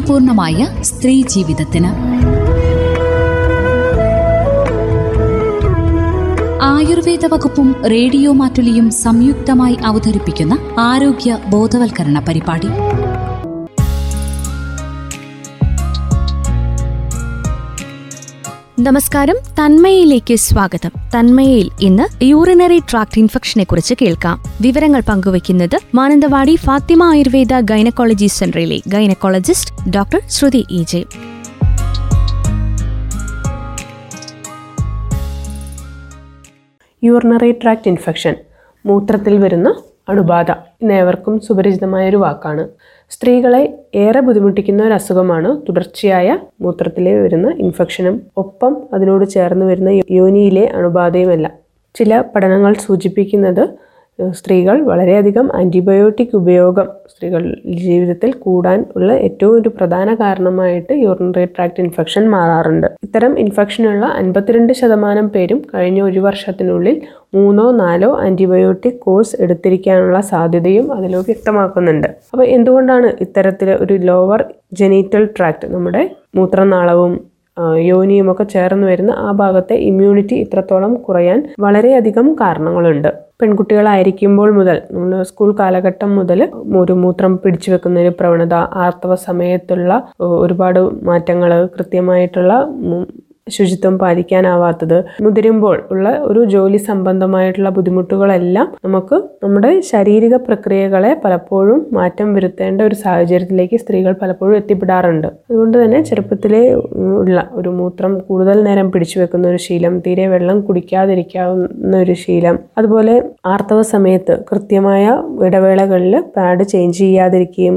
ആരോഗ്യപൂർണമായ സ്ത്രീ ജീവിതത്തിന്. ആയുർവേദ വകുപ്പും റേഡിയോ മാറ്റുലിയും സംയുക്തമായി അവതരിപ്പിക്കുന്ന ആരോഗ്യ ബോധവൽക്കരണ പരിപാടി. നമസ്കാരം തന്മയയിലേക്ക് സ്വാഗതം. തന്മയയിൽ ഇന്ന് യൂറിനറി ട്രാക്ട് ഇൻഫെക്ഷനെ കുറിച്ച് കേൾക്കാം. വിവരങ്ങൾ പങ്കുവയ്ക്കുന്നത് മാനന്തവാടി ഫാത്തിമ ആയുർവേദ ഗൈനക്കോളജി സെന്ററിലെ gynaecologist doctor Shruthi E J urinary tract infection മൂത്രത്തിൽ വരുന്ന അണുബാധ ഇന്നേവർക്കും സുപരിചിതമായ ഒരു വാക്കാണ്. സ്ത്രീകളെ ഏറെ ബുദ്ധിമുട്ടിക്കുന്ന ഒരു അസുഖമാണ് തുടർച്ചയായ മൂത്രത്തിലെ വരുന്ന ഇൻഫെക്ഷനും ഒപ്പം അതിനോട് ചേർന്ന് വരുന്ന യോനിയിലെ അണുബാധയുമല്ല. ചില പഠനങ്ങൾ സൂചിപ്പിക്കുന്നത് സ്ത്രീകൾ വളരെയധികം ആന്റിബയോട്ടിക് ഉപയോഗം സ്ത്രീകൾ ജീവിതത്തിൽ കൂടാൻ ഉള്ള ഏറ്റവും ഒരു പ്രധാന കാരണമായിട്ട് യൂറിനറി ട്രാക്ട് ഇൻഫെക്ഷൻ മാറാറുണ്ട്. ഇത്തരം ഇൻഫെക്ഷനുള്ള അൻപത്തിരണ്ട് ശതമാനം പേരും കഴിഞ്ഞ ഒരു വർഷത്തിനുള്ളിൽ മൂന്നോ നാലോ ആന്റിബയോട്ടിക് കോഴ്സ് എടുത്തിരിക്കാനുള്ള സാധ്യതയും അതിൽ വ്യക്തമാക്കുന്നുണ്ട്. അപ്പോൾ എന്തുകൊണ്ടാണ് ഇത്തരത്തിൽ ഒരു ലോവർ ജെനീറ്റൽ ട്രാക്ട് നമ്മുടെ മൂത്രനാളവും യോനിയും ഒക്കെ ചേർന്ന് വരുന്ന ആ ഭാഗത്തെ ഇമ്മ്യൂണിറ്റി ഇത്രത്തോളം കുറയാൻ വളരെയധികം കാരണങ്ങളുണ്ട്. പെൺകുട്ടികളായിരിക്കുമ്പോൾ മുതൽ നമ്മൾ സ്കൂൾ കാലഘട്ടം മുതൽ ഒരു മൂത്രം പിടിച്ചു വെക്കുന്ന ഒരു പ്രവണത ആർത്തവ സമയത്തുള്ള ഒരുപാട് മാറ്റങ്ങൾ കൃത്യമായിട്ടുള്ള ശുചിത്വം പാലിക്കാനാവാത്തത് മുതിരുമ്പോൾ ഉള്ള ഒരു ജോലി സംബന്ധമായിട്ടുള്ള ബുദ്ധിമുട്ടുകളെല്ലാം നമുക്ക് നമ്മുടെ ശാരീരിക പ്രക്രിയകളെ പലപ്പോഴും മാറ്റം വരുത്തേണ്ട ഒരു സാഹചര്യത്തിലേക്ക് സ്ത്രീകൾ പലപ്പോഴും എത്തിപ്പെടാറുണ്ട്. അതുകൊണ്ട് തന്നെ ചെറുപ്പത്തിലെ ഉള്ള ഒരു മൂത്രം കൂടുതൽ നേരം പിടിച്ചു വെക്കുന്ന ഒരു ശീലം തീരെ വെള്ളം കുടിക്കാതിരിക്കാവുന്ന ഒരു ശീലം അതുപോലെ ആർത്തവ സമയത്ത് കൃത്യമായ ഇടവേളകളിൽ പാഡ് ചേഞ്ച് ചെയ്യാതിരിക്കുകയും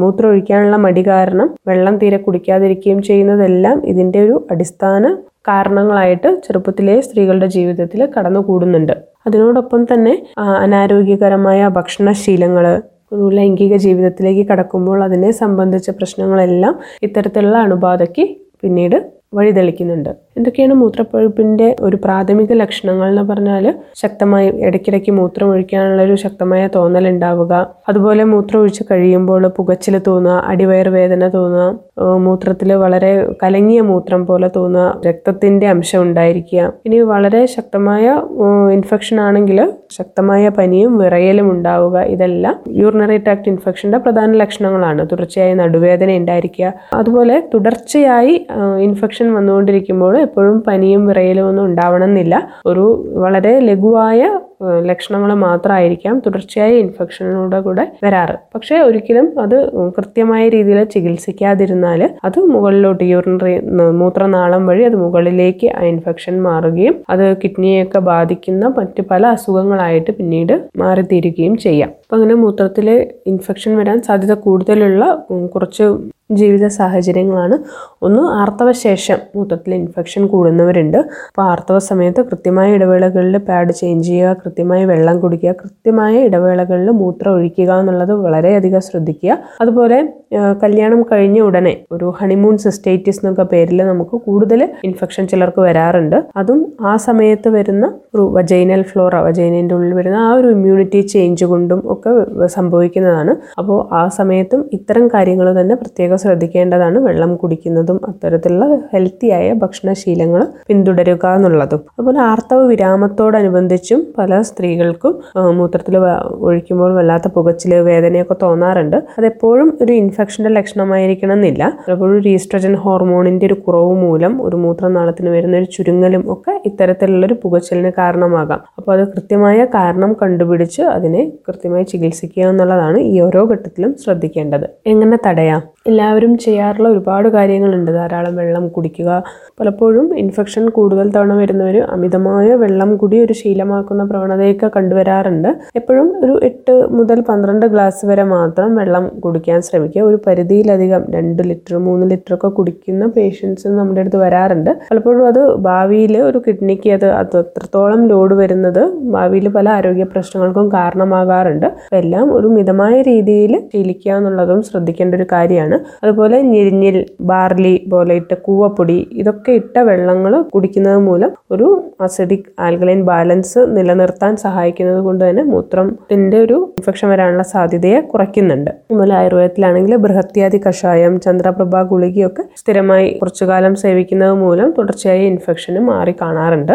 മൂത്രം ഒഴിക്കാനുള്ള മടി കാരണം വെള്ളം തീരെ കുടിക്കാതിരിക്കുകയും ചെയ്യുന്നതെല്ലാം ഇതിന്റെ ഒരു അടിസ്ഥാന കാരണങ്ങളായിട്ട് ചെറുപ്പത്തിലെ സ്ത്രീകളുടെ ജീവിതത്തിൽ കടന്നു കൂടുന്നുണ്ട് അതിനോടൊപ്പം തന്നെ അനാരോഗ്യകരമായ ഭക്ഷണശീലങ്ങൾ ലൈംഗിക ജീവിതത്തിലേക്ക് കടക്കുമ്പോൾ അതിനെ സംബന്ധിച്ച പ്രശ്നങ്ങളെല്ലാം ഇത്തരത്തിലുള്ള അണുബാധയ്ക്ക് പിന്നീട് വഴിതെളിക്കുന്നുണ്ട്. എന്തൊക്കെയാണ് മൂത്രപ്പഴുപ്പിന്റെ ഒരു പ്രാഥമിക ലക്ഷണങ്ങൾ എന്ന് പറഞ്ഞാൽ ശക്തമായി ഇടയ്ക്കിടയ്ക്ക് മൂത്രം ഒഴിക്കാനുള്ള ഒരു ശക്തമായ തോന്നൽ ഉണ്ടാവുക. അതുപോലെ മൂത്രം ഒഴിച്ച് കഴിയുമ്പോൾ പുകച്ചിൽ തോന്നുക അടിവയർ വേദന തോന്നുക മൂത്രത്തിൽ വളരെ കലങ്ങിയ മൂത്രം പോലെ തോന്നുക രക്തത്തിന്റെ അംശം ഉണ്ടായിരിക്കുക. ഇനി വളരെ ശക്തമായ ഇൻഫെക്ഷൻ ആണെങ്കിൽ ശക്തമായ പനിയും വിറയലും ഉണ്ടാവുക. ഇതെല്ലാം യൂറിനറി ട്രാക്ട് ഇൻഫെക്ഷന്റെ പ്രധാന ലക്ഷണങ്ങളാണ്. തുടർച്ചയായി നടുവേദന ഉണ്ടായിരിക്കുക. അതുപോലെ തുടർച്ചയായി ഇൻഫെക്ഷൻ വന്നുകൊണ്ടിരിക്കുമ്പോൾ എപ്പോഴും പനിയും വിറയലും ഒന്നും ഉണ്ടാവണമെന്നില്ല. ഒരു വളരെ ലഘുവായ ലക്ഷണങ്ങൾ മാത്രമായിരിക്കാം തുടർച്ചയായ ഇൻഫെക്ഷനിലൂടെ കൂടെ വരാറ്. പക്ഷേ ഒരിക്കലും അത് കൃത്യമായ രീതിയിൽ ചികിത്സിക്കാതിരുന്നാൽ അത് മുകളിലോട്ട് യൂറിനറി മൂത്രനാളം വഴി അത് മുകളിലേക്ക് ആ ഇൻഫെക്ഷൻ മാറുകയും അത് കിഡ്നിയെയൊക്കെ ബാധിക്കുന്ന മറ്റ് പല അസുഖങ്ങളായിട്ട് പിന്നീട് മാറിത്തീരുകയും ചെയ്യാം. അപ്പം അങ്ങനെ മൂത്രത്തിൽ ഇൻഫെക്ഷൻ വരാൻ സാധ്യത കൂടുതലുള്ള കുറച്ച് ജീവിത സാഹചര്യങ്ങളാണ്. ഒന്ന് ആർത്തവ ശേഷം മൂത്രത്തിൽ ഇൻഫെക്ഷൻ കൂടുന്നവരുണ്ട്. അപ്പോൾ ആർത്തവ സമയത്ത് കൃത്യമായ ഇടവേളകളിൽ പാഡ് ചേഞ്ച് ചെയ്യുക കൃത്യമായി വെള്ളം കുടിക്കുക കൃത്യമായ ഇടവേളകളിൽ മൂത്രം ഒഴിക്കുക എന്നുള്ളത് വളരെയധികം ശ്രദ്ധിക്കുക. അതുപോലെ കല്യാണം കഴിഞ്ഞ ഉടനെ ഒരു ഹണിമൂൺ സിസ്റ്റൈറ്റിസ് എന്നൊക്കെ പേരിൽ നമുക്ക് കൂടുതൽ ഇൻഫെക്ഷൻ ചിലർക്ക് വരാറുണ്ട്. അതും ആ സമയത്ത് വരുന്ന ഒരു വജൈനൽ ഫ്ലോറ വജൈനന്റെ ഉള്ളിൽ വരുന്ന ആ ഒരു ഇമ്മ്യൂണിറ്റി ചേഞ്ച് കൊണ്ടും ഒക്കെ സംഭവിക്കുന്നതാണ്. അപ്പോൾ ആ സമയത്തും ഇത്തരം കാര്യങ്ങൾ തന്നെ പ്രത്യേകം ശ്രദ്ധിക്കേണ്ടതാണ്. വെള്ളം കുടിക്കുന്നതും അത്തരത്തിലുള്ള ഹെൽത്തിയായ ഭക്ഷണശീലങ്ങൾ പിന്തുടരുക എന്നുള്ളതും. അതുപോലെ ആർത്തവ വിരാമത്തോടനുബന്ധിച്ചും പല സ്ത്രീകൾക്കും മൂത്രത്തിൽ ഒഴിക്കുമ്പോൾ വല്ലാത്ത പുകച്ചിൽ വേദനയൊക്കെ തോന്നാറുണ്ട്. അതെപ്പോഴും ഒരു ഇൻഫെക്ഷന്റെ ലക്ഷണമായിരിക്കണം എന്നില്ല ചിലപ്പോഴും ഈസ്ട്രജൻ ഹോർമോണിന്റെ ഒരു കുറവ് മൂലം ഒരു മൂത്രനാളത്തിന് വരുന്ന ഒരു ചുരുങ്ങലും ഒക്കെ ഇത്തരത്തിലുള്ളൊരു പുകച്ചലിന് കാരണമാകാം. അപ്പോൾ അത് കൃത്യമായ കാരണം കണ്ടുപിടിച്ച് അതിനെ കൃത്യമായി ചികിത്സിക്കുക എന്നുള്ളതാണ് ഈ ഓരോ ഘട്ടത്തിലും ശ്രദ്ധിക്കേണ്ടത്. എങ്ങനെ തടയാം? എല്ലാവരും ചെയ്യാറുള്ള ഒരുപാട് കാര്യങ്ങളുണ്ട്. ധാരാളം വെള്ളം കുടിക്കുക. പലപ്പോഴും ഇൻഫെക്ഷൻ കൂടുതൽ തവണ വരുന്നവർ അമിതമായ വെള്ളം കുടി ഒരു ശീലമാക്കുന്ന പ്രവണതയൊക്കെ കണ്ടുവരാറുണ്ട്. എപ്പോഴും ഒരു എട്ട് മുതൽ പന്ത്രണ്ട് ഗ്ലാസ് വരെ മാത്രം വെള്ളം കുടിക്കാൻ ശ്രമിക്കുക. ഒരു പരിധിയിലധികം രണ്ട് ലിറ്റർ മൂന്ന് ലിറ്റർ ഒക്കെ കുടിക്കുന്ന പേഷ്യൻസ് നമ്മുടെ അടുത്ത് വരാറുണ്ട്. പലപ്പോഴും അത് ഭാവിയിൽ ഒരു കിഡ്നിക്ക് അത് അത്രത്തോളം ലോഡ് വരുന്നത് ഭാവിയിൽ പല ആരോഗ്യ പ്രശ്നങ്ങൾക്കും കാരണമാകാറുണ്ട്. എല്ലാം ഒരു മിതമായ രീതിയിൽ ശീലിക്കുക എന്നുള്ളതും ശ്രദ്ധിക്കേണ്ട ഒരു കാര്യമാണ്. അതുപോലെ ഞെരിഞ്ഞിൽ ബാർലി പോലെ ഇട്ട കൂവപ്പൊടി ഇതൊക്കെ ഇട്ട വെള്ളങ്ങൾ കുടിക്കുന്നത് മൂലം ഒരു അസിഡിക് ആൽക്കലൈൻ ബാലൻസ് നിലനിർത്താൻ സഹായിക്കുന്നത് കൊണ്ട് തന്നെ മൂത്രത്തിന്റെ ഒരു ഇൻഫെക്ഷൻ വരാനുള്ള സാധ്യതയെ കുറയ്ക്കുന്നുണ്ട്. അതുപോലെ ആയുർവേദത്തിലാണെങ്കിൽ ബൃഹത്യാദി കഷായം ചന്ദ്രപ്രഭ ഗുളികയൊക്കെ സ്ഥിരമായി കുറച്ചു കാലം സേവിക്കുന്നത് മൂലം തുടർച്ചയായി ഇൻഫെക്ഷന് മാറി കാണാറുണ്ട്.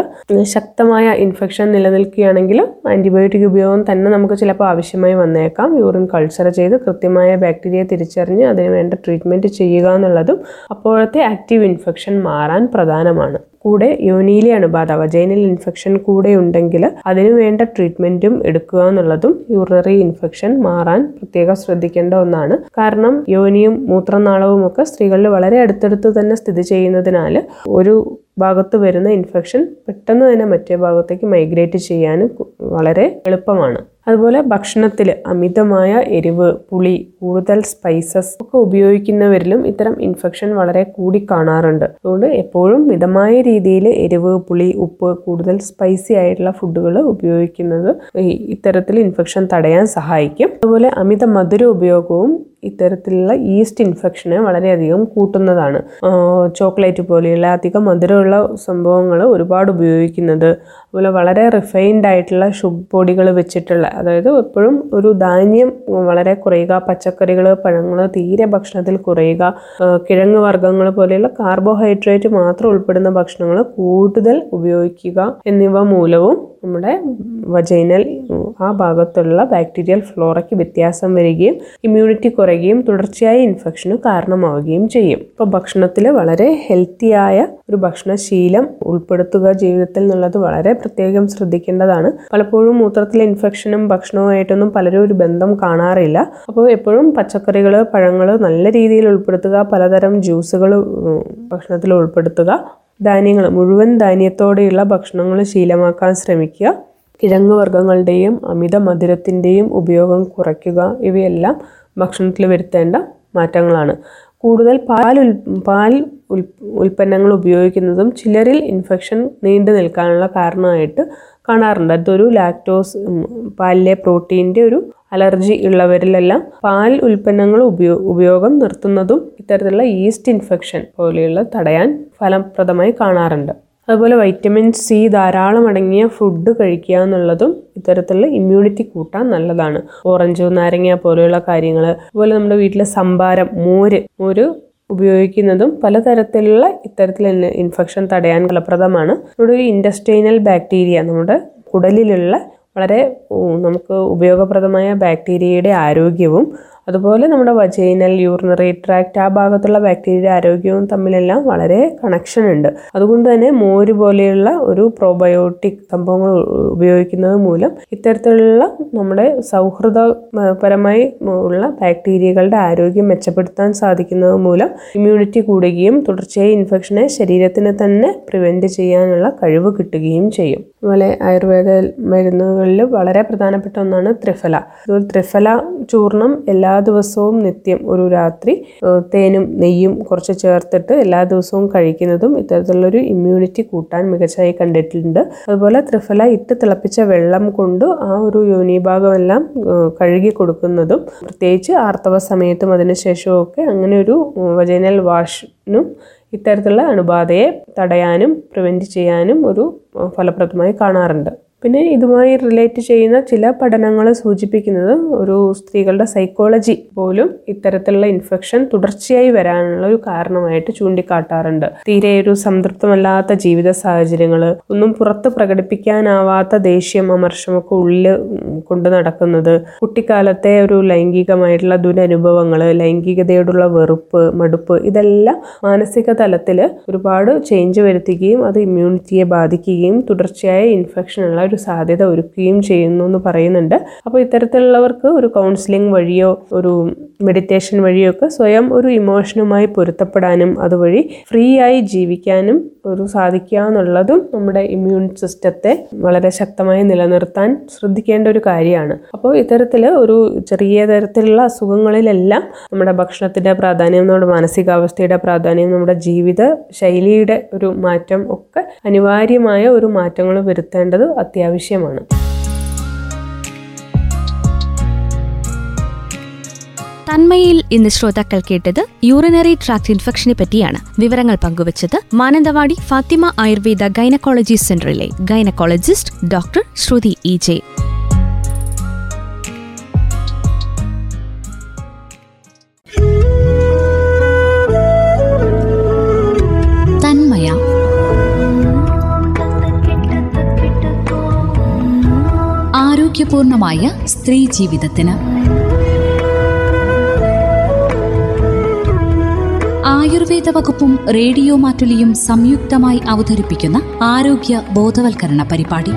ശക്തമായ ഇൻഫെക്ഷൻ നിലനിൽക്കുകയാണെങ്കിൽ ആന്റിബയോട്ടിക് ഉപയോഗം തന്നെ നമുക്ക് ചിലപ്പോൾ ആവശ്യമായി വന്നേക്കാം. യൂറിൻ കൾച്ചർ ചെയ്ത് കൃത്യമായ ബാക്ടീരിയ തിരിച്ചറിഞ്ഞ് അതിന് ട്രീറ്റ്മെന്റ് ചെയ്യുക എന്നുള്ളതും അപ്പോഴത്തെ ആക്റ്റീവ് ഇൻഫെക്ഷൻ മാറാൻ പ്രധാനമാണ്. കൂടെ യോനിയിലെ അണുബാധ വജൈനൽ ഇൻഫെക്ഷൻ കൂടെ ഉണ്ടെങ്കിൽ അതിനു വേണ്ട ട്രീറ്റ്മെന്റും എടുക്കുക എന്നുള്ളതും യൂറിനറി ഇൻഫെക്ഷൻ മാറാൻ പ്രത്യേകം ശ്രദ്ധിക്കേണ്ട ഒന്നാണ്. കാരണം യോനിയും മൂത്രനാളവും ഒക്കെ സ്ത്രീകളിൽ വളരെ അടുത്തടുത്ത് തന്നെ സ്ഥിതി ചെയ്യുന്നതിനാൽ ഒരു ഭാഗത്ത് വരുന്ന ഇൻഫെക്ഷൻ പെട്ടെന്ന് തന്നെ മറ്റേ ഭാഗത്തേക്ക് മൈഗ്രേറ്റ് ചെയ്യാൻ വളരെ എളുപ്പമാണ്. അതുപോലെ ഭക്ഷണത്തിൽ അമിതമായ എരിവ് പുളി കൂടുതൽ സ്പൈസസ് ഒക്കെ ഉപയോഗിക്കുന്നവരിലും ഇത്തരം ഇൻഫെക്ഷൻ വളരെ കൂടി കാണാറുണ്ട് അതുകൊണ്ട് എപ്പോഴും മിതമായ രീതിയിൽ എരിവ് പുളി ഉപ്പ് കൂടുതൽ സ്പൈസി ആയിട്ടുള്ള ഫുഡുകൾ ഉപയോഗിക്കുന്നത് ഇത്തരത്തിൽ ഇൻഫെക്ഷൻ തടയാൻ സഹായിക്കും. അതുപോലെ അമിത മധുര ഉപയോഗവും ഇത്തരത്തിലുള്ള ഈസ്റ്റ് ഇൻഫെക്ഷനെ വളരെയധികം കൂട്ടുന്നതാണ്. ചോക്ലേറ്റ് പോലെയുള്ള അധികം മധുരമുള്ള സംഭവങ്ങൾ ഒരുപാട് ഉപയോഗിക്കുന്നത്. അതുപോലെ വളരെ റിഫൈൻഡ് ആയിട്ടുള്ള ഷുഗ് പൊടികൾ വെച്ചിട്ടുള്ള അതായത് എപ്പോഴും ഒരു ധാന്യം വളരെ കുറയുക പച്ചക്കറികൾ പഴങ്ങൾ തീരെ ഭക്ഷണത്തിൽ കുറയുക കിഴങ്ങ് വർഗങ്ങൾ പോലെയുള്ള കാർബോഹൈഡ്രേറ്റ് മാത്രം ഉൾപ്പെടുന്ന ഭക്ഷണങ്ങൾ കൂടുതൽ ഉപയോഗിക്കുക എന്നിവ മൂലവും നമ്മുടെ വജൈനൽ ആ ഭാഗത്തുള്ള ബാക്ടീരിയൽ ഫ്ലോറയ്ക്ക് വ്യത്യാസം വരികയും ഇമ്മ്യൂണിറ്റി കുറയുകയും തുടർച്ചയായ ഇൻഫെക്ഷന് കാരണമാവുകയും ചെയ്യും. ഇപ്പോൾ ഭക്ഷണത്തിൽ വളരെ ഹെൽത്തിയായ ഒരു ഭക്ഷണശീലം ഉൾപ്പെടുത്തുക ജീവിതത്തിൽ എന്നുള്ളത് വളരെ പ്രത്യേകം ശ്രദ്ധിക്കേണ്ടതാണ്. പലപ്പോഴും മൂത്രത്തിലെ ഇൻഫെക്ഷനും ഭക്ഷണവുമായിട്ടൊന്നും പലരും ഒരു ബന്ധം കാണാറില്ല. അപ്പോൾ എപ്പോഴും പച്ചക്കറികൾ പഴങ്ങൾ നല്ല രീതിയിൽ ഉൾപ്പെടുത്തുക പലതരം ജ്യൂസുകൾ ഭക്ഷണത്തിൽ ഉൾപ്പെടുത്തുക. ധാന്യങ്ങൾ മുഴുവൻ ധാന്യത്തോടെയുള്ള ഭക്ഷണങ്ങൾ ശീലമാക്കാൻ ശ്രമിക്കുക. കിഴങ്ങ് വർഗങ്ങളുടെയും അമിത മധുരത്തിന്റെയും ഉപയോഗം കുറയ്ക്കുക. ഇവയെല്ലാം ഭക്ഷണത്തിൽ വരുത്തേണ്ട മാറ്റങ്ങളാണ്. കൂടുതൽ പാൽ ഉൽ പാൽ ഉൽ ഉൽപ്പന്നങ്ങൾ ഉപയോഗിക്കുന്നതും ചിലരിൽ ഇൻഫെക്ഷൻ നീണ്ടു നിൽക്കാനുള്ള കാരണമായിട്ട് കാണാറുണ്ട്. അതൊരു ലാക്ടോസ് പാലിലെ പ്രോട്ടീന്റെ ഒരു അലർജി ഉള്ളവരിലെല്ലാം പാൽ ഉൽപ്പന്നങ്ങൾ ഉപയോ ഉപയോഗം നിർത്തുന്നതും ഇത്തരത്തിലുള്ള ഈസ്റ്റ് ഇൻഫെക്ഷൻ പോലെയുള്ള തടയാൻ ഫലപ്രദമായി കാണാറുണ്ട്. അതുപോലെ വൈറ്റമിൻ സി ധാരാളം അടങ്ങിയ ഫുഡ് കഴിക്കുക എന്നുള്ളതും ഇത്തരത്തിലുള്ള ഇമ്മ്യൂണിറ്റി കൂട്ടാൻ നല്ലതാണ്. ഓറഞ്ച് നാരങ്ങ പോലെയുള്ള കാര്യങ്ങൾ അതുപോലെ നമ്മുടെ വീട്ടിലെ സംഭാരം മോര് മോര് ഉപയോഗിക്കുന്നതും പലതരത്തിലുള്ള ഇത്തരത്തിൽ ഇൻഫെക്ഷൻ തടയാൻ ഫലപ്രദമാണ്. നമ്മുടെ ഒരു ഇൻഡസ്ട്രീനൽ ബാക്ടീരിയ നമ്മുടെ കുടലിലുള്ള വളരെ നമുക്ക് ഉപയോഗപ്രദമായ ബാക്ടീരിയയുടെ ആരോഗ്യവും അതുപോലെ നമ്മുടെ വജൈനൽ യൂറിനറി ട്രാക്ട് ആ ഭാഗത്തുള്ള ബാക്ടീരിയ ആരോഗ്യവും തമ്മിലെല്ലാം വളരെ കണക്ഷൻ ഉണ്ട്. അതുകൊണ്ട് തന്നെ മോര് പോലെയുള്ള ഒരു പ്രോബയോട്ടിക് സംഭവങ്ങൾ ഉപയോഗിക്കുന്നത് മൂലം ഇത്തരത്തിലുള്ള നമ്മുടെ സൗഹൃദപരമായി ഉള്ള ബാക്ടീരിയകളുടെ ആരോഗ്യം മെച്ചപ്പെടുത്താൻ സാധിക്കുന്നത് മൂലം ഇമ്മ്യൂണിറ്റി കൂടുകയും തുടർച്ചയായി ഇൻഫെക്ഷനെ ശരീരത്തിന് തന്നെ പ്രിവെന്റ് ചെയ്യാനുള്ള കഴിവ് കിട്ടുകയും ചെയ്യും. അതുപോലെ ആയുർവേദ മരുന്നുകളിൽ വളരെ പ്രധാനപ്പെട്ട ഒന്നാണ് ത്രിഫല. അതുപോലെ ത്രിഫല ചൂർണം എല്ലാ ദിവസവും നിത്യം ഒരു രാത്രി തേനും നെയ്യും കുറച്ച് ചേർത്തിട്ട് എല്ലാ ദിവസവും കഴിക്കുന്നതും ഇത്തരത്തിലുള്ളൊരു ഇമ്മ്യൂണിറ്റി കൂട്ടാൻ മികച്ചതായി കണ്ടിട്ടുണ്ട്. അതുപോലെ ത്രിഫല ഇട്ട് തിളപ്പിച്ച വെള്ളം കൊണ്ട് ആ ഒരു യോനിഭാഗമെല്ലാം കഴുകി കൊടുക്കുന്നതും പ്രത്യേകിച്ച് ആർത്തവ സമയത്തും അതിനുശേഷവും ഒക്കെ അങ്ങനെ ഒരു വജൈനൽ വാഷിനും ഇത്തരത്തിലുള്ള അണുബാധയെ തടയാനും പ്രിവെന്റ് ചെയ്യാനും ഒരു ഫലപ്രദമായി കാണാറുണ്ട്. പിന്നെ ഇതുമായി റിലേറ്റ് ചെയ്യുന്ന ചില പഠനങ്ങൾ സൂചിപ്പിക്കുന്നത് ഒരു സ്ത്രീകളുടെ സൈക്കോളജി പോലും ഇത്തരത്തിലുള്ള ഇൻഫെക്ഷൻ തുടർച്ചയായി വരാനുള്ള ഒരു കാരണമായിട്ട് ചൂണ്ടിക്കാട്ടാറുണ്ട്. തീരെ ഒരു സംതൃപ്തമല്ലാത്ത ജീവിത സാഹചര്യങ്ങൾ ഒന്നും പുറത്ത് പ്രകടിപ്പിക്കാനാവാത്ത ദേഷ്യം അമർഷമൊക്കെ ഉള്ളിൽ കൊണ്ടു നടക്കുന്നത് കുട്ടിക്കാലത്തെ ഒരു ലൈംഗികമായിട്ടുള്ള ദുരനുഭവങ്ങൾ ലൈംഗികതയോടുള്ള വെറുപ്പ് മടുപ്പ് ഇതെല്ലാം മാനസിക തലത്തിൽ ഒരുപാട് ചേഞ്ച് വരുത്തുകയും അത് ഇമ്മ്യൂണിറ്റിയെ ബാധിക്കുകയും തുടർച്ചയായ ഇൻഫെക്ഷനുള്ള ഒരു സാധ്യത ഒരുക്കുകയും ചെയ്യുന്നു എന്ന് പറയുന്നുണ്ട്. അപ്പോൾ ഇത്തരത്തിലുള്ളവർക്ക് ഒരു കൗൺസിലിംഗ് വഴിയോ ഒരു മെഡിറ്റേഷൻ വഴിയോ ഒക്കെ സ്വയം ഒരു ഇമോഷനുമായി പൊരുത്തപ്പെടാനും അതുവഴി ഫ്രീ ആയി ജീവിക്കാനും ഒരു സാധിക്കുക എന്നുള്ളതും നമ്മുടെ ഇമ്മ്യൂൺ സിസ്റ്റത്തെ വളരെ ശക്തമായി നിലനിർത്താൻ ശ്രദ്ധിക്കേണ്ട ഒരു കാര്യമാണ്. അപ്പോൾ ഇത്തരത്തിൽ ഒരു ചെറിയ തരത്തിലുള്ള അസുഖങ്ങളിലെല്ലാം നമ്മുടെ ഭക്ഷണത്തിന്റെ പ്രാധാന്യം നമ്മുടെ മാനസികാവസ്ഥയുടെ പ്രാധാന്യം നമ്മുടെ ജീവിത ശൈലിയുടെ ഒരു മാറ്റം ഒക്കെ അനിവാര്യമായ ഒരു മാറ്റങ്ങൾ വരുത്തേണ്ടത് അത്യാവശ്യമാണ്. തന്മയിൽ ഇന്ന് ശ്രോതാക്കൾ കേട്ടത് യൂറിനറി ട്രാക്ട് ഇൻഫെക്ഷനെ പറ്റിയാണ്. വിവരങ്ങൾ പങ്കുവച്ചത് മാനന്തവാടി ഫാത്തിമ ആയുർവേദ ഗൈനക്കോളജി സെന്ററിലെ gynaecologist doctor Shruthi E J ആരോഗ്യപൂർണമായ സ്ത്രീ ജീവിതത്തിന്. ആയുർവേദ വകുപ്പും റേഡിയോ മാറ്റുലിയും സംയുക്തമായി അവതരിപ്പിക്കുന്ന ആരോഗ്യ ബോധവൽക്കരണ പരിപാടി.